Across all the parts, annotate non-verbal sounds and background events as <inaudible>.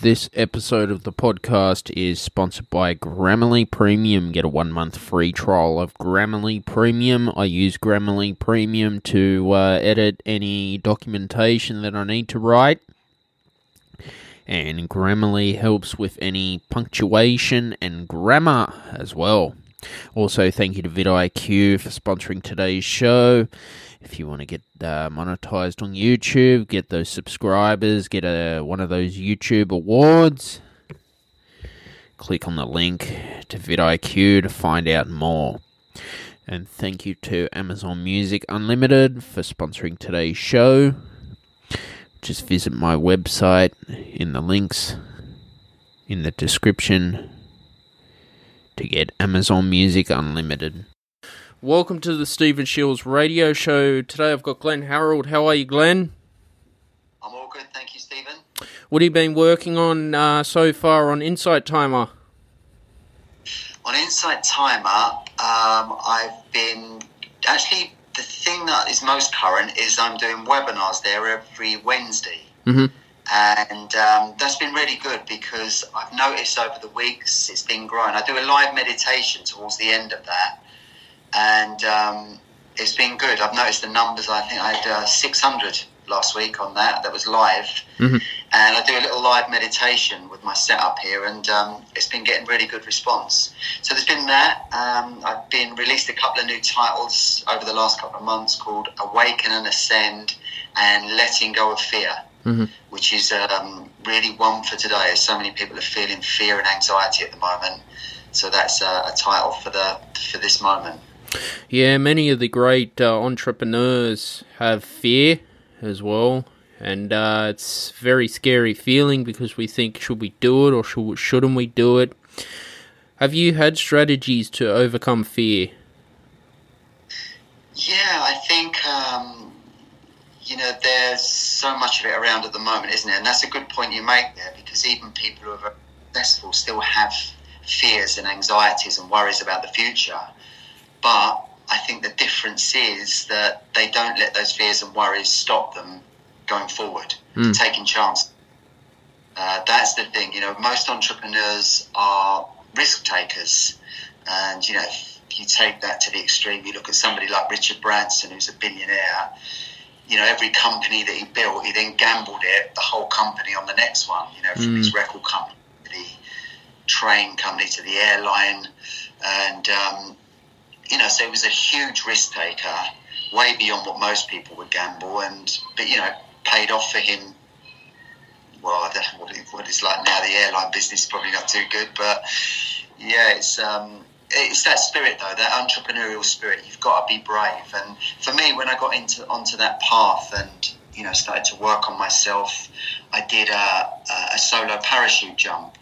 This episode of the podcast is sponsored by Grammarly Premium. Get a one month free trial of Grammarly Premium. I use Grammarly Premium to uh, edit any documentation that I need to write. And Grammarly helps with any punctuation and grammar as well. Also, thank you to vidIQ for sponsoring today's show. If you want to get uh, monetized on YouTube, get those subscribers, get a, one of those YouTube awards, click on the link to vidIQ to find out more. And thank you to Amazon Music Unlimited for sponsoring today's show. Just visit my website in the links in the description to get Amazon Music Unlimited. Welcome to the Stephen Shiels radio show. Today I've got Glenn Harrold. How are you, Glenn? I'm all good, thank you, Stephen. What have you been working on uh, so far on Insight Timer? On Insight Timer, um, I've been actually the thing that is most current is I'm doing webinars there every Wednesday. Mm-hmm. And um, that's been really good because I've noticed over the weeks it's been growing. I do a live meditation towards the end of that, and um, it's been good. I've noticed the numbers. I think I had uh, 600 last week on that. That was live, Mhm. and I do a little live meditation with my setup here, and um, it's been getting really good response. So there's been that. Um, I've been released a couple of new titles over the last couple of months called "Awaken and Ascend" and "Letting Go of Fear." Mhm. Which is um, really one for today, as so many people are feeling fear and anxiety at the moment. So that's uh, a title for the for this moment. Yeah, many of the great uh, entrepreneurs have fear as well, and uh, it's a very scary feeling because we think, should we do it or should, shouldn't we do it? Have you had strategies to overcome fear? Yeah, I think um, you know there's so much of it around at the moment, isn't it? And that's a good point you make there because even people who are very successful still have fears and anxieties and worries about the future. But I think the difference is that they don't let those fears and worries stop them going forward, Mm. taking chances. Uh, that's the thing, you know. Most entrepreneurs are risk takers, and you know, if you take that to the extreme, you look at somebody like Richard Branson, who's a billionaire. You know, every company that he built, he then gambled it, the whole company on the next one. You know, from Mm. his record company to the train company to the airline, and um, you know, so he was a huge risk taker, way beyond what most people would gamble, and but you know, paid off for him. Well, I don't know what, it, what it's like now. The airline business is probably not too good, but yeah, it's um, it's that spirit though, that entrepreneurial spirit. You've got to be brave, and for me, when I got into onto that path and you know started to work on myself, I did a, a, solo parachute jump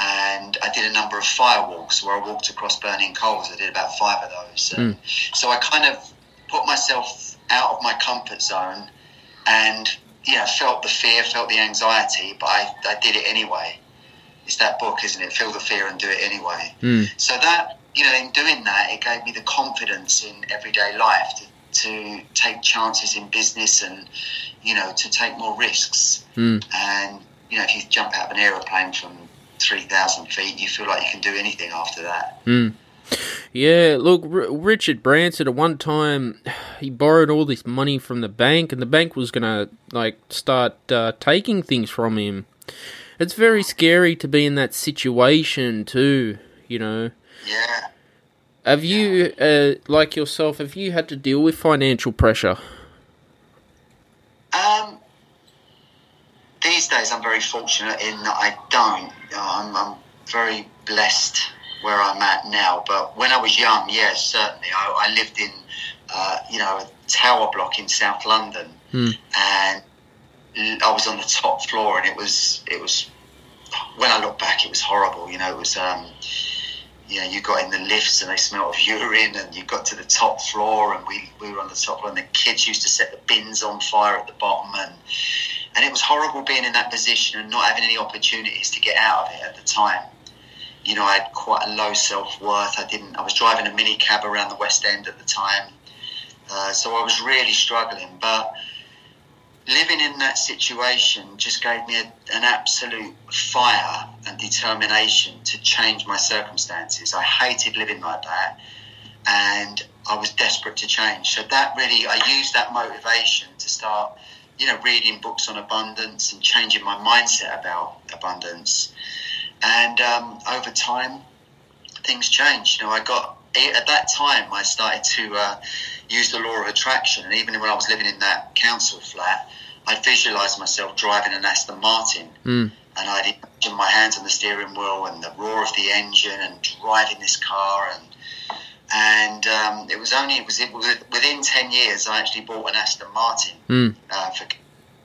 and I did a number of firewalks where I walked across burning coals. I did about five of those. And hmm. So I kind of put myself out of my comfort zone and, yeah, felt the fear, felt the anxiety, but I, I did it anyway. It's that book, isn't it? Feel the fear and do it anyway. Mm. So that, you know, in doing that, it gave me the confidence in everyday life to, to take chances in business and, you know, to take more risks. Mm. And, you know, if you jump out of an aeroplane from 3,000 feet, you feel like you can do anything after that. Mm. Yeah, look, R- Richard Branson at one time he borrowed all this money from the bank, and the bank was gonna like start uh, taking things from him. It's very scary to be in that situation too. You know. Yeah. Have you, uh, like yourself, have you had to deal with financial pressure? Um, these days, I'm very fortunate in that I don't. I'm, I'm very blessed where I'm at now. But when I was young, yes, certainly, I, I lived in, uh, you know, a tower block in South London, Hmm. and I was on the top floor, and it was it was when I look back, it was horrible. You know, it was. Um, you know, you got in the lifts and they smelled of <laughs> urine, and you got to the top floor, and we, we were on the top floor, and the kids used to set the bins on fire at the bottom, and and it was horrible being in that position and not having any opportunities to get out of it at the time. You know, I had quite a low self worth. I didn't. I was driving a mini cab around the West End at the time, uh, so I was really struggling. But living in that situation just gave me a, an absolute fire and determination to change my circumstances. I hated living like that, and I was desperate to change. So that really, I used that motivation to start, you know, reading books on abundance and changing my mindset about abundance. And um, over time, things changed. You know, I got at that time I started to uh, use the law of attraction, and even when I was living in that council flat, I visualised myself driving an Aston Martin, Mm. and I'd imagine my hands on the steering wheel and the roar of the engine and driving this car and. And um, it was only it was it, within ten years I actually bought an Aston Martin, Mm. uh, for,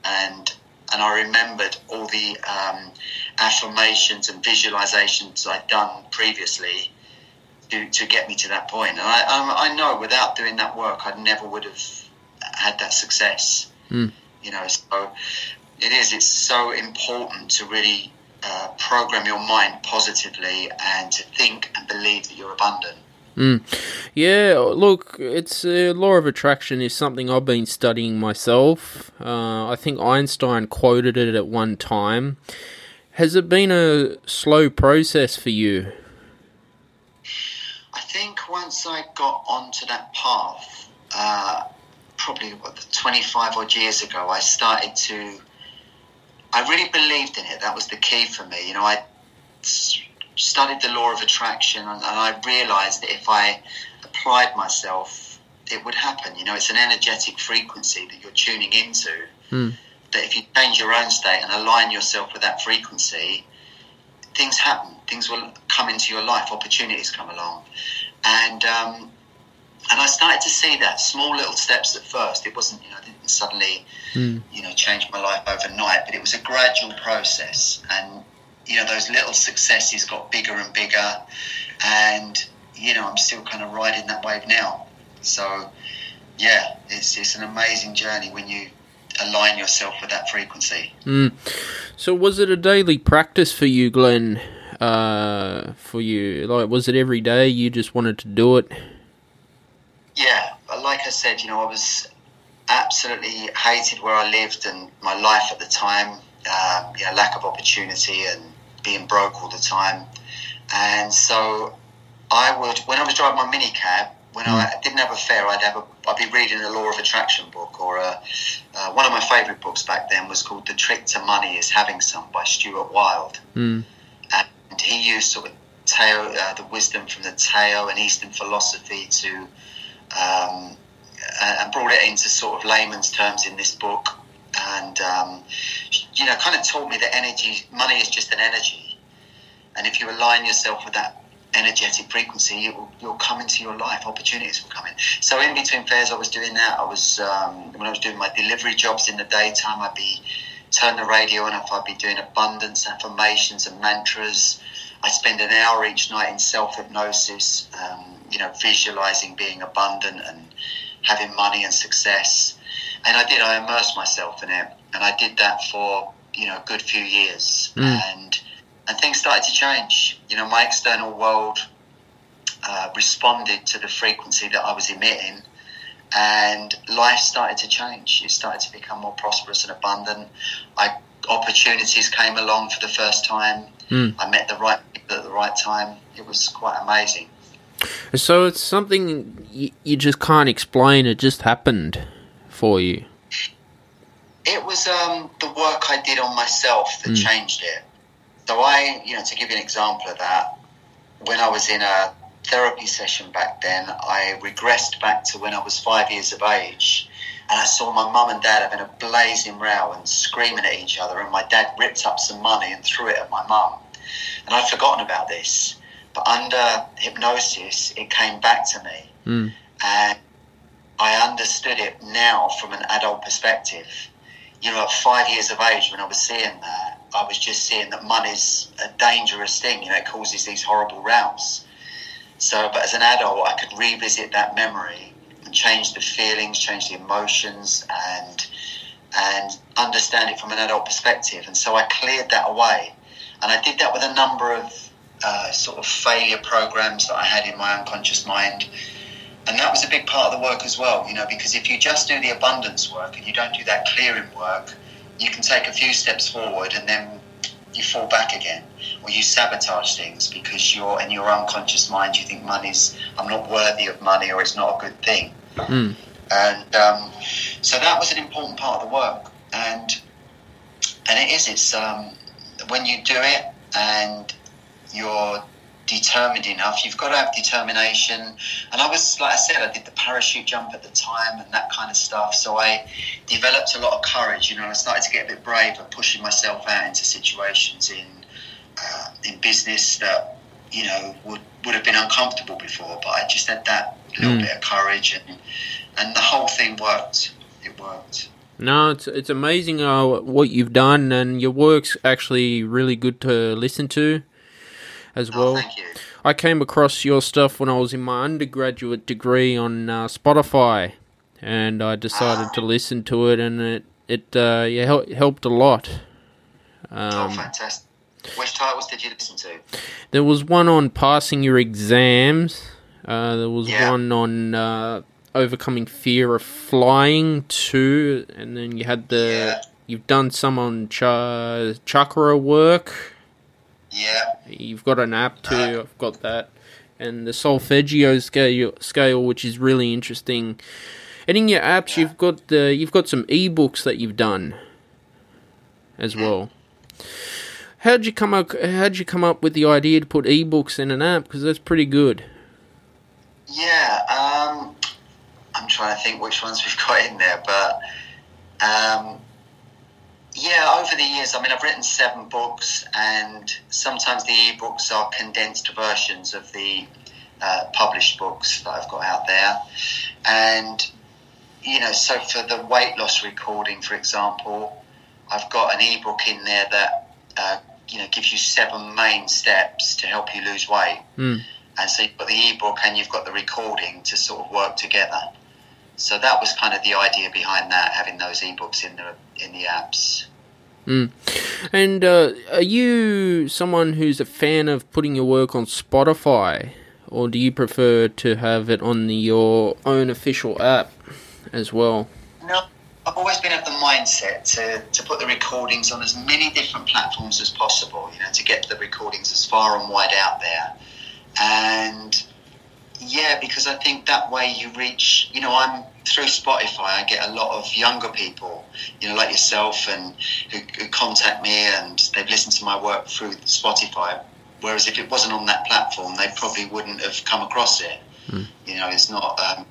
and and I remembered all the um, affirmations and visualizations I'd done previously to, to get me to that point. And I, I, I know without doing that work, I never would have had that success. Mm. You know, so it is. It's so important to really uh, program your mind positively and to think and believe that you're abundant. Mm. Yeah, look, it's uh, law of attraction is something I've been studying myself. Uh, I think Einstein quoted it at one time. Has it been a slow process for you? I think once I got onto that path, uh, probably what, 25 odd years ago, I started to. I really believed in it. That was the key for me. You know, I studied the law of attraction and, and I realized that if I applied myself, it would happen. You know, it's an energetic frequency that you're tuning into. Hmm. That if you change your own state and align yourself with that frequency, things happen. Things will come into your life. Opportunities come along, and um, and I started to see that small little steps at first. It wasn't, you know, I didn't suddenly, Hmm. you know, change my life overnight, but it was a gradual process. And you know, those little successes got bigger and bigger, and you know, I'm still kind of riding that wave now. So, yeah, it's it's an amazing journey when you align yourself with that frequency. Mm. So, was it a daily practice for you, Glenn? Uh, for you, like, was it every day you just wanted to do it? Yeah, like I said, you know, I was absolutely hated where I lived and my life at the time. Um, you know, lack of opportunity and being broke all the time. And so I would, when I was driving my mini when I didn't have a fare, I'd have a, I'd be reading a Law of Attraction book, or a, uh, one of my favourite books back then was called The Trick to Money Is Having Some by Stuart Wilde. Mm. and he used sort of Tao, uh, the wisdom from the Tao and Eastern philosophy to, um, and brought it into sort of layman's terms in this book, and um, you know, kind of taught me that energy, money is just an energy, and if you align yourself with that energetic frequency, you will, you'll come into your life. Opportunities will come in. So in between fares, I was doing that. I was um, when I was doing my delivery jobs in the daytime, I'd be turn the radio on if I'd be doing abundance affirmations and mantras. I spend an hour each night in self hypnosis, um, you know, visualizing being abundant and having money and success. And I did. I immersed myself in it, and I did that for you know a good few years, Mm. and and things started to change. You know, my external world uh, responded to the frequency that I was emitting, and life started to change. It started to become more prosperous and abundant. I opportunities came along for the first time. Mm. I met the right people at the right time. It was quite amazing. So it's something you, you just can't explain. It just happened for you. it was um, the work I did on myself that Mm. changed it. So I, you know, to give you an example of that, when I was in a therapy session back then, I regressed back to when I was five years of age, and I saw my mum and dad having a blazing row and screaming at each other, and my dad ripped up some money and threw it at my mum, and I'd forgotten about this, but under hypnosis, it came back to me, Mm. and I understood it now from an adult perspective. You know, at five years of age, when I was seeing that, I was just seeing that money's a dangerous thing. You know, it causes these horrible rows. So, but as an adult, I could revisit that memory and change the feelings, change the emotions, and and understand it from an adult perspective. And so I cleared that away, and I did that with a number of uh, sort of failure programs that I had in my unconscious mind. And that was a big part of the work as well, you know, because if you just do the abundance work and you don't do that clearing work, you can take a few steps forward and then you fall back again, or you sabotage things because you're in your unconscious mind. You think money's I'm not worthy of money, or it's not a good thing. Mm. And um, so that was an important part of the work, and and it is. It's um, when you do it and you're determined enough. You've got to have determination. And I was, like I said, I did the parachute jump at the time and that kind of stuff. So I developed a lot of courage, you know, and I started to get a bit brave at pushing myself out into situations in uh, in business that, you know, would, would have been uncomfortable before. But I just had that little Mm. bit of courage and, and the whole thing worked. It worked. No, it's it's amazing uh, what you've done, and your work's actually really good to listen to, as Oh, well. thank you. I came across your stuff when I was in my undergraduate degree on uh, Spotify, and I decided to listen to it, and it it uh, yeah hel- helped a lot. oh, Um, fantastic. Which titles did you listen to? there was one on passing your exams. Uh, there was Yeah. one on uh, overcoming fear of flying too, and then you had the Yeah. you've done some on cha- chakra work. Yeah. You've got an app too. I've got that, and the solfeggio scale, scale, which is really interesting. And in your apps, Yeah. you've got the you've got some ebooks that you've done as Hmm. well. How'd you come up? How'd you come up with the idea to put ebooks in an app? Because that's pretty good. Yeah, um, I'm trying to think which ones we've got in there, but um, yeah, over the years, I mean, I've written seven books, and sometimes the ebooks are condensed versions of the uh, published books that I've got out there, and you know, so for the weight loss recording, for example, I've got an ebook in there that uh, you know gives you seven main steps to help you lose weight. Mm. And so you've got the ebook and you've got the recording to sort of work together. So that was kind of the idea behind that, having those ebooks in the in the apps. Mm. And uh, are you someone who's a fan of putting your work on Spotify, or do you prefer to have it on the, your own official app as well? No, I've always been of the mindset to, to put the recordings on as many different platforms as possible, you know, to get the recordings as far and wide out there. And yeah, because I think that way you reach, you know, I'm through Spotify, I get a lot of younger people, you know, like yourself, and who, who contact me and they've listened to my work through Spotify. Whereas if it wasn't on that platform, they probably wouldn't have come across it. You know, it's not. Um,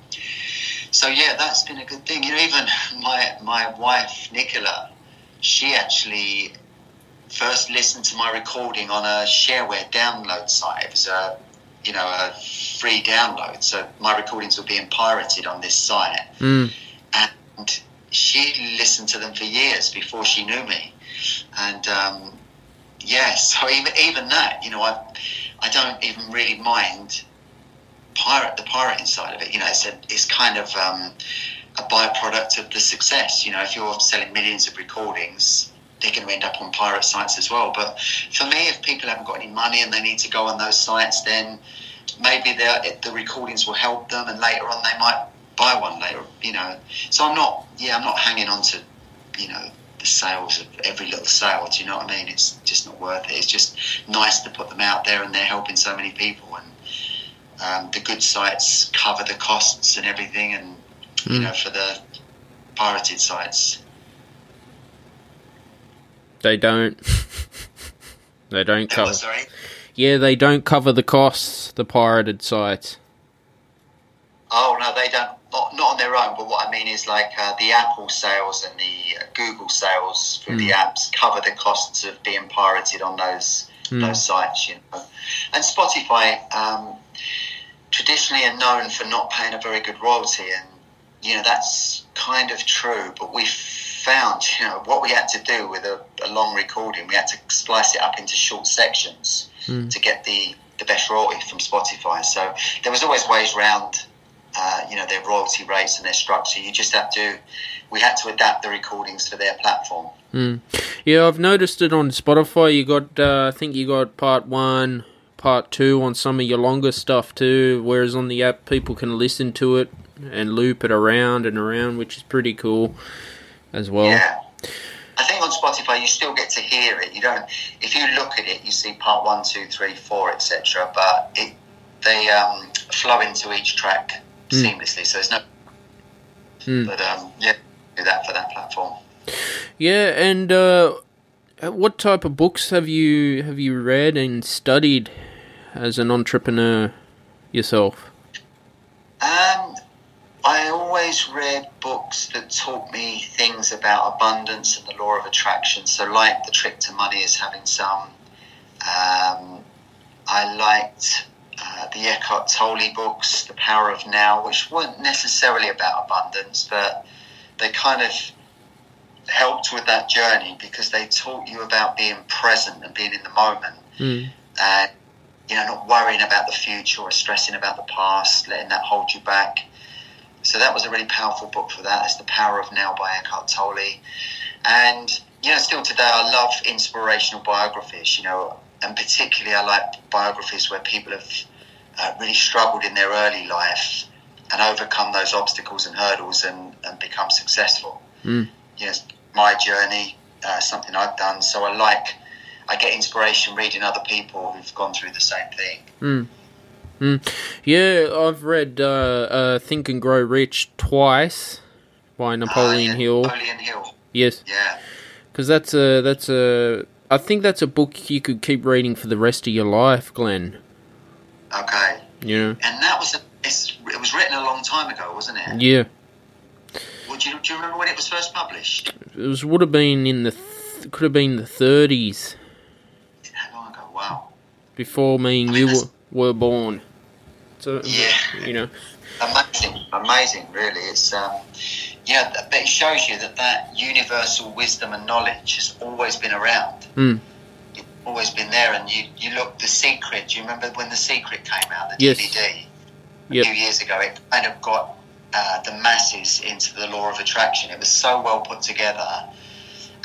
so yeah, that's been a good thing. You know, even my my wife Nicola, she actually first listened to my recording on a shareware download site. It was a you know a free download, so my recordings were being pirated on this site, Mm. and she listened to them for years before she knew me, and um, yeah, <laughs> so even even that, you know, I I don't even really mind pirate the pirating side of it. You know, it's a, it's kind of um, a byproduct of the success. You know, if you're selling millions of recordings, they're going to end up on pirate sites as well. But for me, if people haven't got any money and they need to go on those sites, then maybe the the recordings will help them, and later on they might buy one later. You know, so I'm not. Yeah, I'm not hanging on to you know the sales of every little sale. Do you know what I mean? It's just not worth it. It's just nice to put them out there, and they're helping so many people. And um, the good sites cover the costs and everything, and you Mm. know for the pirated sites. They don't. <laughs> they don't Oh, cover. sorry. Yeah, they don't cover the costs. The pirated sites. Oh no, they don't. Not, not on their own. But what I mean is like uh, the Apple sales and the uh, Google sales through the apps cover the costs of being pirated on those those sites. You know, and Spotify um, traditionally are known for not paying a very good royalty, and you know that's kind of true. But we found, you know, what we had to do with a, a long recording, we had to splice it up into short sections to get the the best royalty from Spotify. So there was always ways around uh, you know their royalty rates and their structure. You just have to. We had to adapt the recordings for their platform. Yeah, I've noticed it on Spotify. You got, uh, I think you got part one, part two on some of your longer stuff too. Whereas on the app, people can listen to it and loop it around and around, which is pretty cool as well. Yeah. I think on Spotify you still get to hear it. You don't. If you look at it, you see part one, two, three, four, etc. But it they um, flow into each track seamlessly. So there's no. But um, yeah, do that for that platform. Yeah, and uh, what type of books have you have you read and studied as an entrepreneur yourself? Um, I always read books that taught me things about abundance and the law of attraction. So, like The Trick to Money is having some. Um, I liked uh, the Eckhart Tolle books, The Power of Now, which weren't necessarily about abundance, but they kind of helped with that journey because they taught you about being present and being in the moment Mm. and you know not worrying about the future or stressing about the past letting that hold you back so that was a really powerful book for that. It's the power of now by eckhart tolle. And you know still today i love inspirational biographies you know and particularly i like biographies where people have uh, really struggled in their early life and overcome those obstacles and hurdles and, and become successful. Mm. yes my journey uh, something i've done. So i like I get inspiration reading other people who've gone through the same thing. Yeah, I've read uh, uh, Think and Grow Rich twice by Napoleon Ah, yeah, Hill. Napoleon Hill. Yes, Yeah. because that's a that's a I think that's a book you could keep reading for the rest of your life, Glenn. Okay. Know. And that was a, it's, it was written a long time ago, wasn't it? Yeah, Well, do, you, do you remember when it was first published? it was would have been in the th- could have been the thirties How long ago? Wow. before me and I mean, you were, were born. So Yeah. you know. Amazing, amazing, really. It's um, yeah, but it shows you that that universal wisdom and knowledge has always been around. Mm. It's always been there. And you, you look, The Secret. Do you remember when The Secret came out, the Yes. DVD? a Yep. few years ago, it kind of got uh, the masses into the law of attraction. It was so well put together,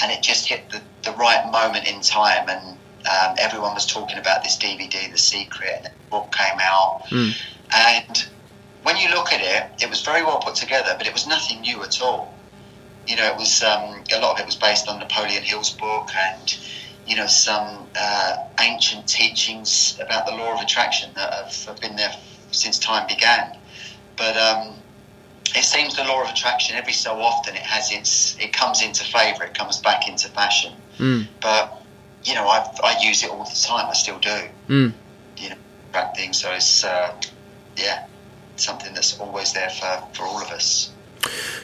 and it just hit the, the right moment in time. And um, everyone was talking about this DVD, The Secret, and the book came out. Mm. And when you look at it, it was very well put together, but it was nothing new at all. You know, it was um, a lot of it was based on Napoleon Hill's book and you know some uh, ancient teachings about the law of attraction that have, have been there since time began. But um, it seems the law of attraction every so often it has its it comes into favour, it comes back into fashion. Mm. But you know, I I use it all the time. I still do. Mm. You know, that thing. So it's uh, yeah, something that's always there for for all of us.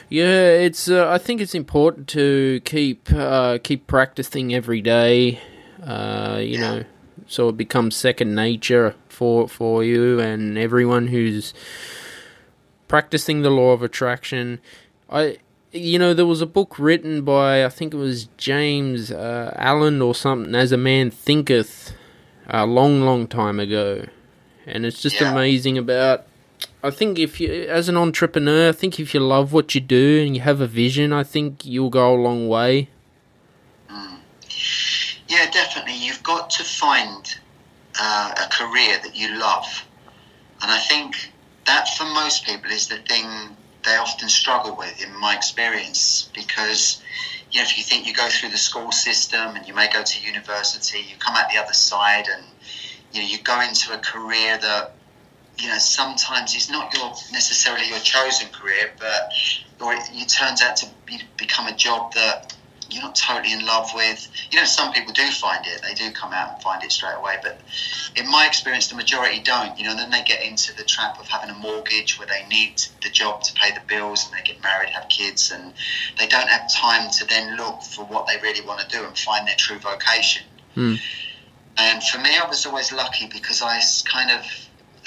Yeah, it's. Uh, I think it's important to keep uh, keep practicing every day. Uh, you Yeah. know, so it becomes second nature for for you and everyone who's practicing the law of attraction. I, you know, there was a book written by I think it was James uh, Allen or something. As a man thinketh, a long, long time ago, and it's just Yeah. amazing about I think if you, as an entrepreneur, I think if you love what you do and you have a vision, I think you'll go a long way. Yeah, definitely. You've got to find uh, a career that you love, and I think that for most people is the thing they often struggle with, in my experience, because you know if you think you go through the school system and you may go to university, you come out the other side, and you know you go into a career that you know sometimes is not your necessarily your chosen career, but or it, it turns out to be, become a job that you're not totally in love with. You know, some people do find it; they do come out and find it straight away. But in my experience, the majority don't. You know, and then they get into the trap of having a mortgage where they need the job to pay the bills, and they get married, have kids, and they don't have time to then look for what they really want to do and find their true vocation. Mm. And for me, I was always lucky because I kind of,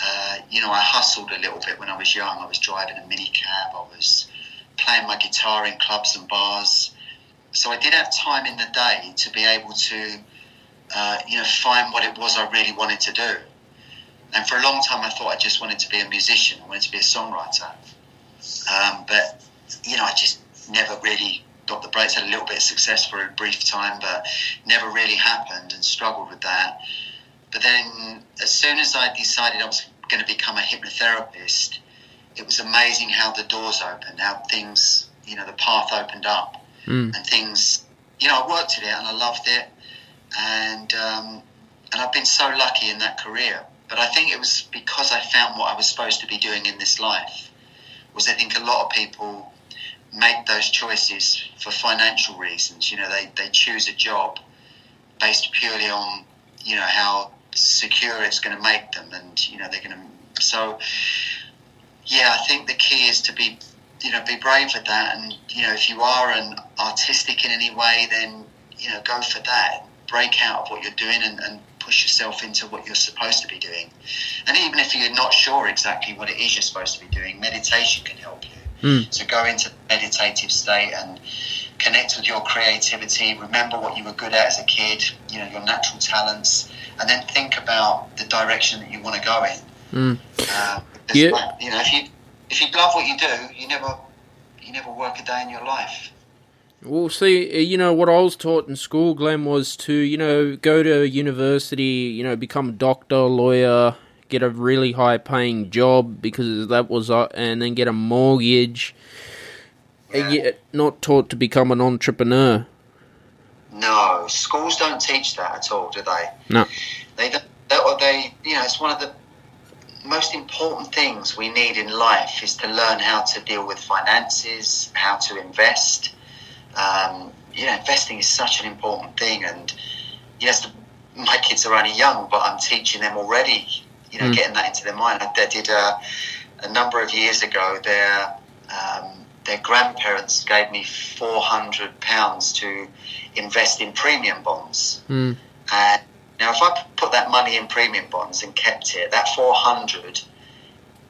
uh, you know, I hustled a little bit when I was young. I was driving a minicab. I was playing my guitar in clubs and bars. So I did have time in the day to be able to, uh, you know, find what it was I really wanted to do. And for a long time, I thought I just wanted to be a musician. I wanted to be a songwriter. Um, but you know, I just never really got the breaks. Had a little bit of success for a brief time, but never really happened, and struggled with that. But then, as soon as I decided I was going to become a hypnotherapist, it was amazing how the doors opened, how things, you know, the path opened up, Mm. and things. You know, I worked at it and I loved it, and um, and I've been so lucky in that career. But I think it was because I found what I was supposed to be doing in this life. Was I think a lot of people make those choices for financial reasons. You know, they, they choose a job based purely on, you know, how secure it's going to make them. And, you know, they're going to. So, yeah, I think the key is to be, you know, be brave with that. And, you know, if you are an artistic in any way, then, you know, go for that. Break out of what you're doing and, and push yourself into what you're supposed to be doing. And even if you're not sure exactly what it is you're supposed to be doing, meditation can help you. Mm. So go into meditative state and connect with your creativity. Remember what you were good at as a kid, you know, your natural talents, and then think about the direction that you want to go in. Mm. Uh, Yeah. like, you know, if you if you love what you do, you never you never work a day in your life. Well, see, uh, you know, what I was taught in school, Glenn, was to, you know, go to university, you know, become a doctor, lawyer, get a really high paying job because that was, uh, and then get a mortgage. Yeah. And yet, not taught to become an entrepreneur. No, schools don't teach that at all, do they? No. They don't. They, or they, you know, it's one of the most important things we need in life is to learn how to deal with finances, how to invest. Um, you know, investing is such an important thing, and yes, <laughs> my kids are only young, but I'm teaching them already. You know, Mm. getting that into their mind. I did a, a number of years ago. Their um, their grandparents gave me four hundred pounds to invest in premium bonds. Mm. And now, if I put that money in premium bonds and kept it, that 400,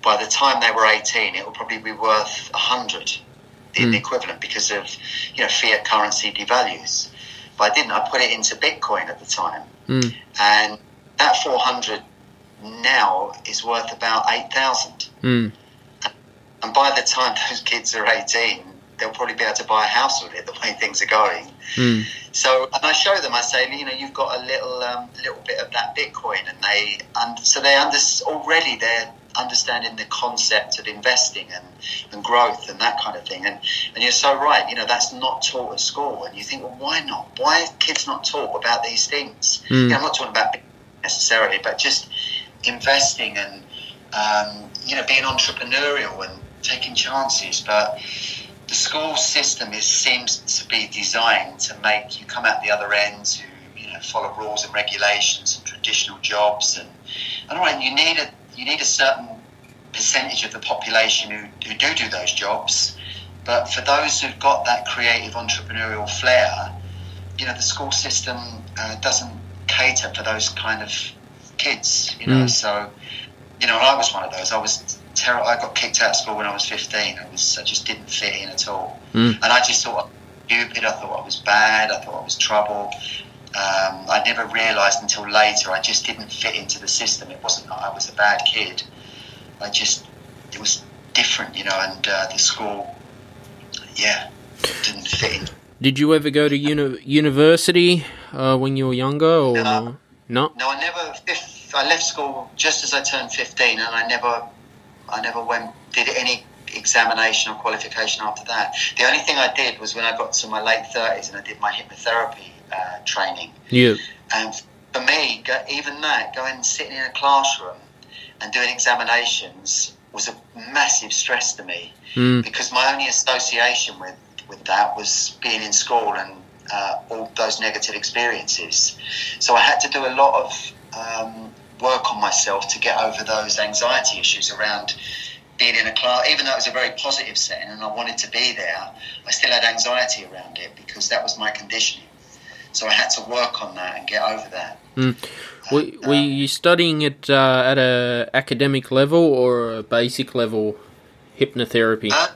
by the time they were 18, it will probably be worth 100 in Mm. the equivalent because of, you know, fiat currency devalues. But I didn't. I put it into Bitcoin at the time. Mm. And that 400 now is worth about 8,000. Mm. And by the time those kids are 18, they'll probably be able to buy a house with it the way things are going. Mm. So, and I show them. I say, you know, you've got a little, um, little bit of that Bitcoin, and they, and so they under, already they're understanding the concept of investing and, and growth and that kind of thing. And and you're so right. You know, that's not taught at school. And you think, well, why not? Why are kids not taught about these things? Mm. You know, I'm not talking about necessarily, but just investing and um, you know being entrepreneurial and taking chances. But the school system is seems to be designed to make you come out the other end to you know follow rules and regulations and traditional jobs and and all right you need a you need a certain percentage of the population who, who do do those jobs but for those who've got that creative entrepreneurial flair you know the school system uh, doesn't cater for those kind of kids you know Mm. so you know I was one of those I was terrible I got kicked out of school when I was 15 I was I just didn't fit in at all Mm. and I just thought I was stupid I thought I was bad I thought I was trouble um, I never realised until later I just didn't fit into the system it wasn't that I was a bad kid I just it was different you know and uh, the school yeah didn't fit in Did you ever go to uni- university uh, when you were younger? Or No. no? No, I never. I left school just as I turned fifteen, and I never, I never went did any examination or qualification after that. The only thing I did was when I got to my late thirties and I did my hypnotherapy uh, training. Yeah. And for me, go, even that, going and sitting in a classroom and doing examinations was a massive stress to me Mm. because my only association with, with that was being in school and uh, all those negative experiences. So I had to do a lot of um, work on myself to get over those anxiety issues around being in a class, even though it was a very positive setting and I wanted to be there, I still had anxiety around it because that was my conditioning. So I had to work on that and get over that. Mm. Were, were um, you studying it uh, at a academic level or a basic level hypnotherapy? Uh,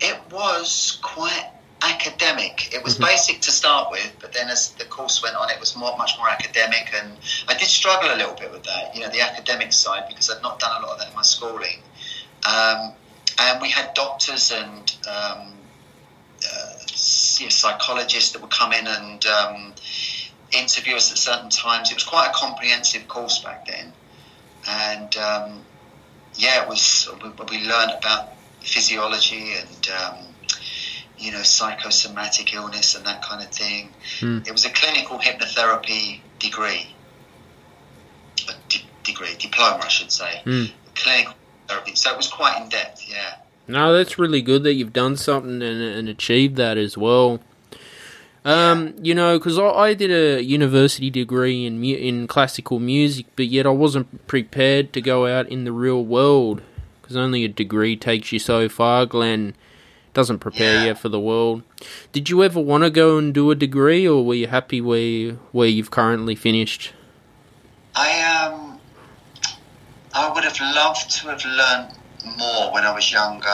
it was quite academic. It was mm-hmm. basic to start with, but then as the course went on, it was more, much more academic, and I did struggle a little bit with that. You know, the academic side because I'd not done a lot of that in my schooling. Um, and we had doctors and um, uh, psychologists that would come in and um, interview us at certain times. It was quite a comprehensive course back then, and um, yeah, it was. We, we learned about physiology and um, you know, psychosomatic illness and that kind of thing. Mm. It was a clinical hypnotherapy degree, a de- degree, diploma, I should say. Mm. Clinical therapy. So it was quite in depth, yeah. No, that's really good that you've done something and, and achieved that as well. Um, you know, because I, I, did a university degree in mu- in classical music, but yet I wasn't prepared to go out in the real world because only a degree takes you so far, Glenn doesn't prepare yeah. you for the world. Did you ever want to go and do a degree, or were you happy where where you've currently finished? I um, I would have loved to have learned more when I was younger.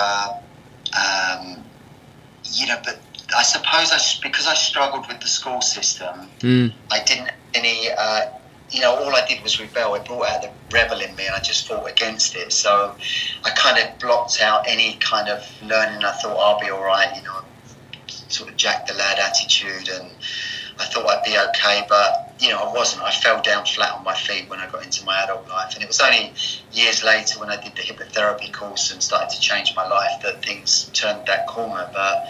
Um, you know, but I suppose I because I struggled with the school system, mm. I didn't any uh, you know, all I did was rebel. It brought out the rebel in me, and I just fought against it. So I kind of blocked out any kind of learning. I thought I'll be all right, you know, sort of Jack the lad attitude, and I thought I'd be okay. But you know, I wasn't. I fell down flat on my feet when I got into my adult life, and it was only years later when I did the hypnotherapy course and started to change my life that things turned that corner. But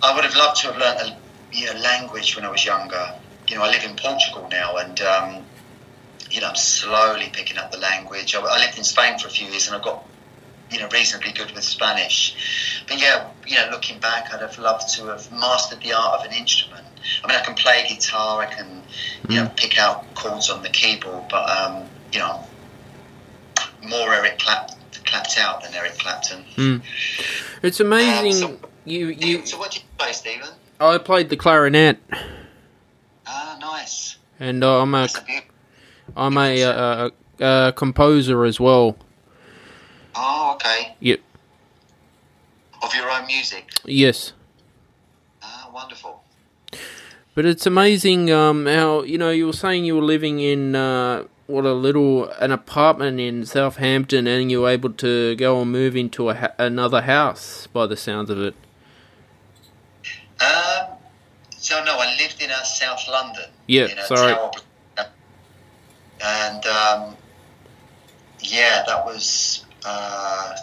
I would have loved to have learned a you know, language when I was younger you know, I live in Portugal now, and um, you know, I'm slowly picking up the language. I, I, lived in Spain for a few years, and I got you know reasonably good with Spanish. But yeah, you know, looking back, I'd have loved to have mastered the art of an instrument. I mean, I can play guitar, I can you know mm. pick out chords on the keyboard, but um, you know, more Eric Clap- clapped out than Eric Clapton. Mm. It's amazing. Um, so, you, you. So what did you play, Stephen? I played the clarinet. Ah, nice. And uh, I'm a, I'm a, uh, a, a, composer as well. Oh, okay. Yep. Of your own music. Yes. Ah, wonderful. But it's amazing um, how you know you were saying you were living in uh, what a little an apartment in Southampton, and you were able to go and move into a ha- another house by the sounds of it. Um, so no, I lived in South London. Yeah, sorry. Tower, and um, yeah, that was uh,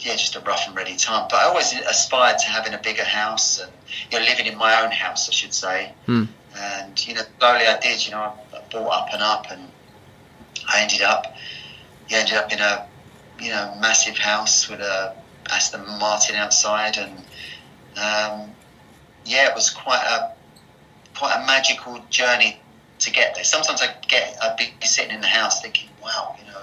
yeah just a rough and ready time. But I always aspired to having a bigger house and you know living in my own house, I should say. Hmm. And you know, slowly I did. You know, I, bought up and up, and I ended up, yeah, ended up in a you know massive house with a Aston Martin outside, and um, yeah, it was quite a quite a magical journey to get there. Sometimes I get I'd be sitting in the house thinking, wow, you know,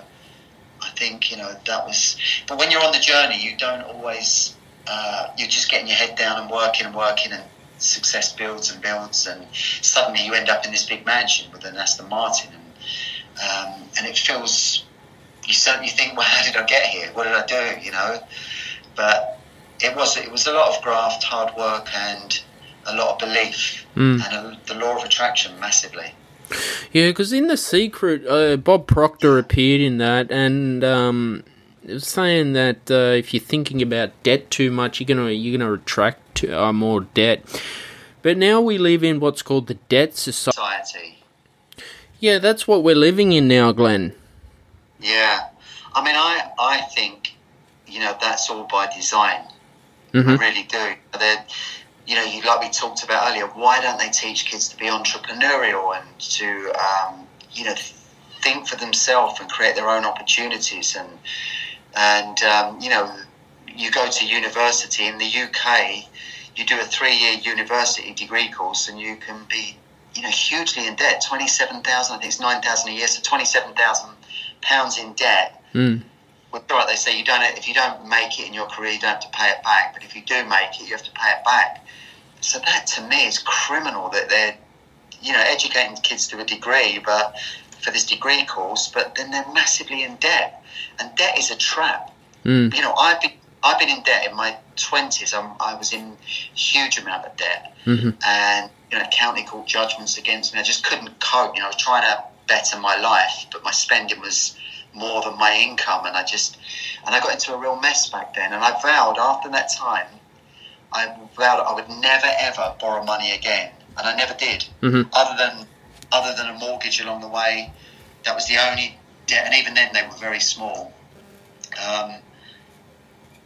I think you know that was. But when you're on the journey, you don't always. Uh, you're just getting your head down and working and working, and success builds and builds, and suddenly you end up in this big mansion with an Aston Martin, and um, and it feels. You certainly think, <laughs> well, how did I get here? What did I do? You know, but it was it was a lot of graft, hard work, and a lot of belief mm. and a, the law of attraction massively. Yeah, because in the secret, uh, Bob Proctor appeared in that, and um, it was saying that uh, if you're thinking about debt too much, you're gonna you're gonna attract to, uh, more debt. But now we live in what's called the debt society. Yeah, that's what we're living in now, Glenn. Yeah, I mean, I I think you know that's all by design. Mm-hmm. I really do. They're, you know, you, like we talked about earlier, why don't they teach kids to be entrepreneurial and to, um, you know, think for themselves and create their own opportunities? And, and um, you know, you go to university in the UK, you do a three-year university degree course, and you can be, you know, hugely in debt. Twenty-seven thousand, I think it's nine thousand a year, so twenty-seven thousand pounds in debt. Mm. Well, right, they say you don't if you don't make it in your career, you don't have to pay it back. But if you do make it, you have to pay it back. So that to me is criminal that they're, you know, educating kids to a degree, but for this degree course, but then they're massively in debt, and debt is a trap. Mm. You know, I've been I've been in debt in my twenties. I was in huge amount of debt, mm-hmm. and you know, county court judgments against me. I just couldn't cope. You know, I was trying to better my life, but my spending was more than my income, and I just and I got into a real mess back then. And I vowed after that time, I vowed I would never ever borrow money again, and I never did. Mm-hmm. Other than other than a mortgage along the way, that was the only debt, and even then they were very small. Um,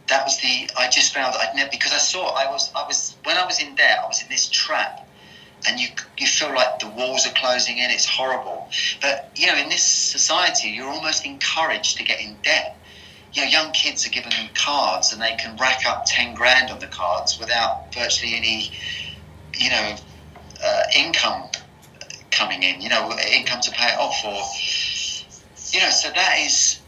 that was the I just found that I'd never because I saw I was I was when I was in debt I was in this trap and you you feel like the walls are closing in it's horrible but you know in this society you're almost encouraged to get in debt you know young kids are given cards and they can rack up 10 grand on the cards without virtually any you know uh, income coming in you know income to pay it off or you know so that is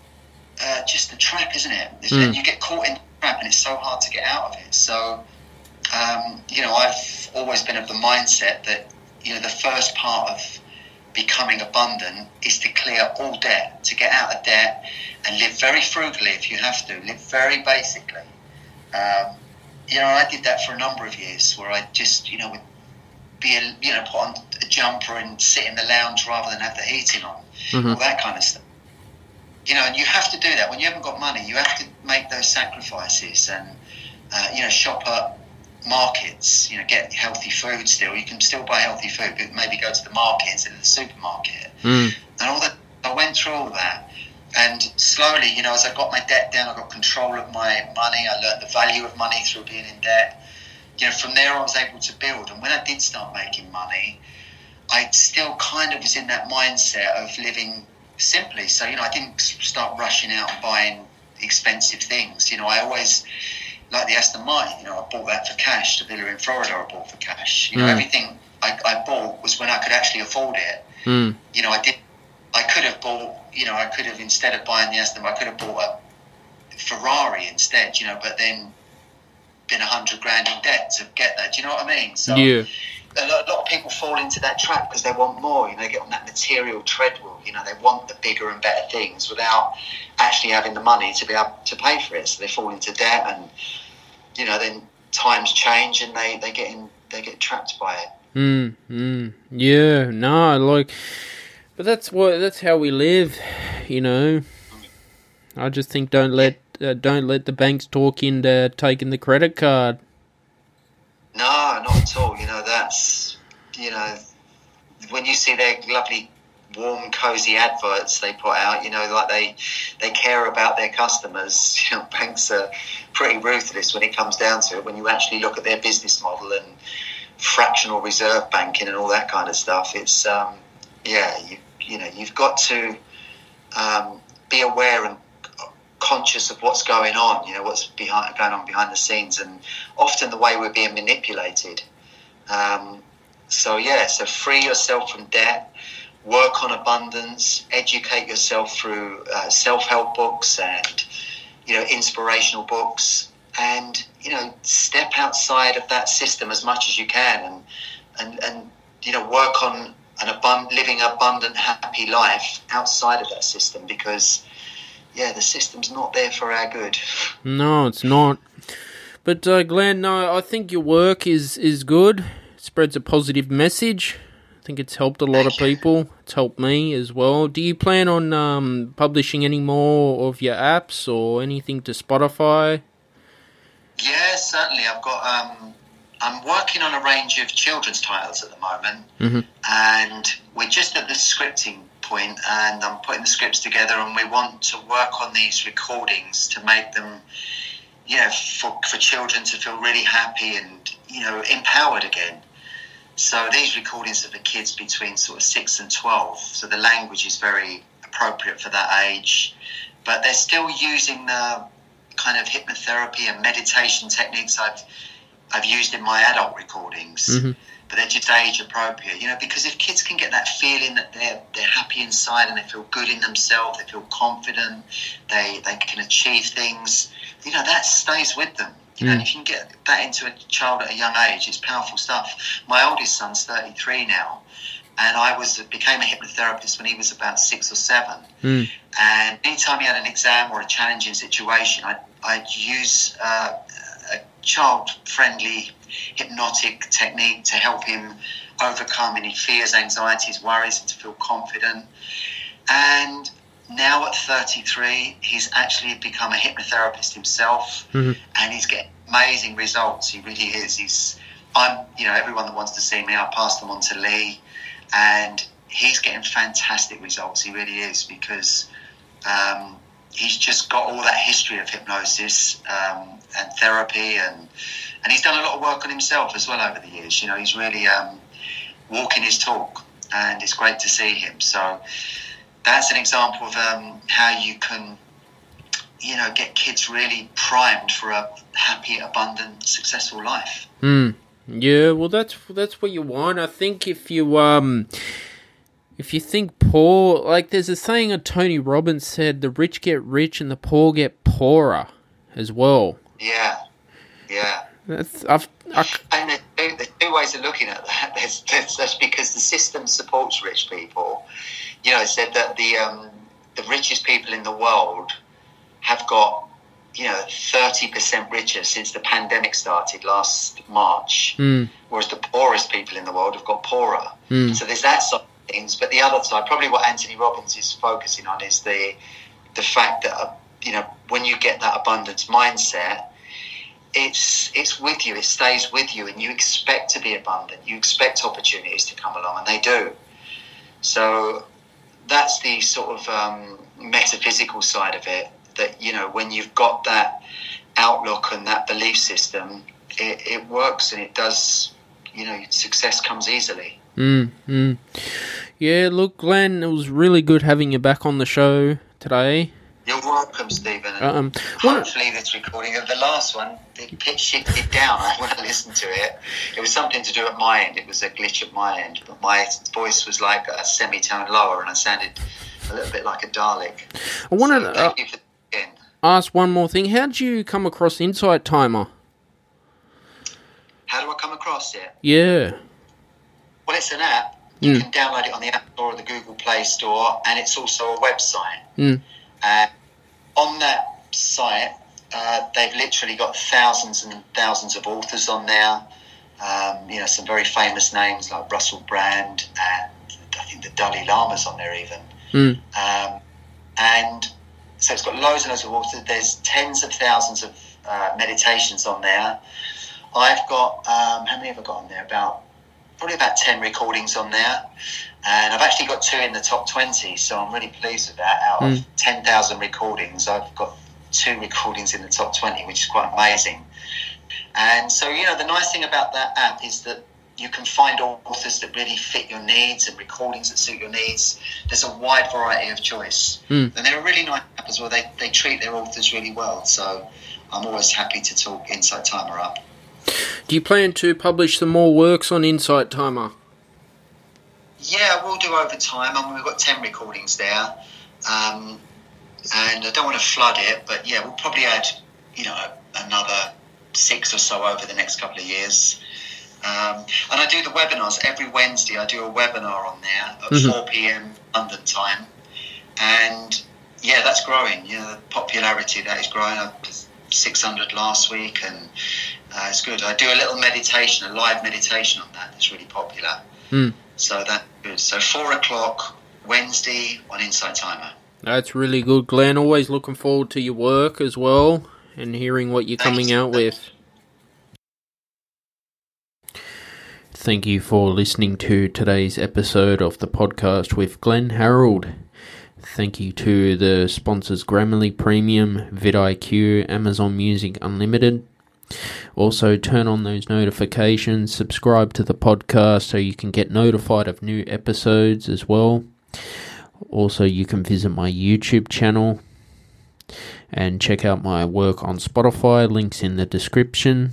uh, just the trap, isn't it? Mm. You get caught in the trap, and it's so hard to get out of it. So, um, you know, I've always been of the mindset that you know the first part of becoming abundant is to clear all debt, to get out of debt, and live very frugally if you have to, live very basically. Um, you know, I did that for a number of years, where I just, you know, would be, a, you know, put on a jumper and sit in the lounge rather than have the heating on, mm-hmm. all that kind of stuff you know, and you have to do that when you haven't got money. You have to make those sacrifices and uh, you know shop at markets. You know, get healthy food. Still, you can still buy healthy food, but maybe go to the market instead of the supermarket. Mm. And all that, I went through all that, and slowly, you know, as I got my debt down, I got control of my money. I learned the value of money through being in debt. You know, from there, I was able to build. And when I did start making money, I still kind of was in that mindset of living simply. So, you know, I didn't start rushing out and buying expensive things. You know, I always, like the Aston Martin, you know, I bought that for cash. The villa in Florida I bought for cash. You know, mm. everything I, I, bought was when I could actually afford it. Mm. You know, I did, I could have bought, you know, I could have, instead of buying the Aston, I could have bought a Ferrari instead, you know, but then been a hundred grand in debt to get that. Do you know what I mean? So, yeah a lot, a lot of people fall into that trap because they want more. You know, they get on that material treadmill. You know, they want the bigger and better things without actually having the money to be able to pay for it. So they fall into debt, and you know, then times change, and they they get in, they get trapped by it. Mm, mm, yeah, no, like, but that's what that's how we live. You know, I just think don't let uh, don't let the banks talk into taking the credit card. No, not at all. You know, that's, you know, when you see their lovely warm, cozy adverts they put out. You know, like they they care about their customers. <laughs> You know, banks are pretty ruthless when it comes down to it. When you actually look at their business model and fractional reserve banking and all that kind of stuff, it's um, yeah, you you know, you've got to um, be aware and conscious of what's going on, you know, what's behind, going on behind the scenes, and often the way we're being manipulated. Um, so, yeah, so free yourself from debt, work on abundance, educate yourself through uh, self help books and, you know, inspirational books, and, you know, step outside of that system as much as you can and, and, and you know, work on an abund- living an abundant, happy life outside of that system because yeah, the system's not there for our good. No, it's not. But uh, Glenn, no, I think your work is is good. It spreads a positive message. I think it's helped a lot Thank of people. You. It's helped me as well. Do you plan on um, publishing any more of your apps or anything to Spotify? Yeah, certainly. I've got. Um, I'm working on a range of children's titles at the moment, mm-hmm. and we're just at the scripting point and I'm putting the scripts together and we want to work on these recordings to make them you know for, for children to feel really happy and you know empowered again so these recordings are for kids between sort of 6 and 12 so the language is very appropriate for that age but they're still using the kind of hypnotherapy and meditation techniques I've I've used in my adult recordings. Mhm. But they're just age appropriate, you know, because if kids can get that feeling that they're they're happy inside and they feel good in themselves, they feel confident, they they can achieve things, you know, that stays with them. You know, Mm. if you can get that into a child at a young age, it's powerful stuff. My oldest son's 33 now, and I was became a hypnotherapist when he was about six or seven. Mm. And anytime he had an exam or a challenging situation, I'd, I'd use uh, a child friendly hypnotic technique to help him overcome any fears, anxieties, worries, and to feel confident. And now at 33, he's actually become a hypnotherapist himself Mhm. and he's getting amazing results. He really is. He's, I'm, you know, everyone that wants to see me, I pass them on to Lee and he's getting fantastic results. He really is because um, he's just got all that history of hypnosis um, and therapy, and and he's done a lot of work on himself as well over the years. You know, he's really um, walking his talk, and it's great to see him. So that's an example of um, how you can. You know, get kids really primed for a happy, abundant, successful life. Mm. Yeah, well, that's that's what you want. I think if you um, if you think poor, like there's a saying that Tony Robbins said, the rich get rich and the poor get poorer, as well. Yeah, yeah. That's I've I, And there's two, there's two ways of looking at that. <laughs> There's, there's, that's because the system supports rich people. You know, it said that the um, the richest people in the world have got you know thirty percent richer since the pandemic started last March, mm, whereas the poorest people in the world have got poorer. mm, So there's that side of things, but the other side, probably what Anthony Robbins is focusing on, is the the fact that uh, you know when you get that abundance mindset, it's it's with you, it stays with you, and you expect to be abundant. You expect opportunities to come along, and they do. So that's the sort of um, metaphysical side of it. That you know, when you've got that outlook and that belief system, it, it works and it does. You know, success comes easily. mm, mm. Yeah, look, Glenn, it was really good having you back on the show today. You're welcome, Stephen. And Um, Hopefully, this recording of the last one, the pitch shifted down. <laughs> I listened to listen to it, it was something to do at my end. It was a glitch at my end, but my voice was like a semitone lower, and I sounded a little bit like a Dalek. I wanted So to uh, you for again. ask one more thing. How did you come across Insight Timer? How do I come across it? Yeah. Well, it's an app. You Mm. can download it on the App Store or the Google Play Store, and it's also a website. Mm. Uh, on that site, uh, they've literally got thousands and thousands of authors on there. Um, you know, some very famous names like Russell Brand and I think the Dalai Lama's on there even. Mm. Um, and so it's got loads and loads of authors. There's tens of thousands of uh, meditations on there. I've got um, how many have I got on there? About probably about ten recordings on there, and I've actually got two in the top twenty. So I'm really pleased with that. Out of Mm. ten thousand recordings, I've got two recordings in the top twenty, which is quite amazing. And so you know, the nice thing about that app is that you can find authors that really fit your needs and recordings that suit your needs. There's a wide variety of choice. Mm. And they're a really nice app as well. They, they treat their authors really well. So I'm always happy to talk Insight Timer up. Do you plan to publish some more works on Insight Timer? Yeah, we'll do over time. I mean, we've got 10 recordings there. Um, and I don't want to flood it, but yeah, we'll probably add, you know, another six or so over the next couple of years. Um, and I do the webinars every Wednesday. I do a webinar on there at Mhm. 4 p.m. London time, and yeah, that's growing. You know, the popularity that is growing. up. was 600 last week, and uh, it's good. I do a little meditation, a live meditation on that. That's really popular. Hmm. So that's good. So four o'clock Wednesday on Insight Timer. That's really good, Glenn. Always looking forward to your work as well and hearing what you're coming Thanks. out with. Thank you for listening to today's episode of the podcast with Glenn Harrold. Thank you to the sponsors Grammarly Premium, vidIQ, Amazon Music Unlimited. Also, turn on those notifications, subscribe to the podcast so you can get notified of new episodes as well. Also, you can visit my YouTube channel and check out my work on Spotify. Links in the description.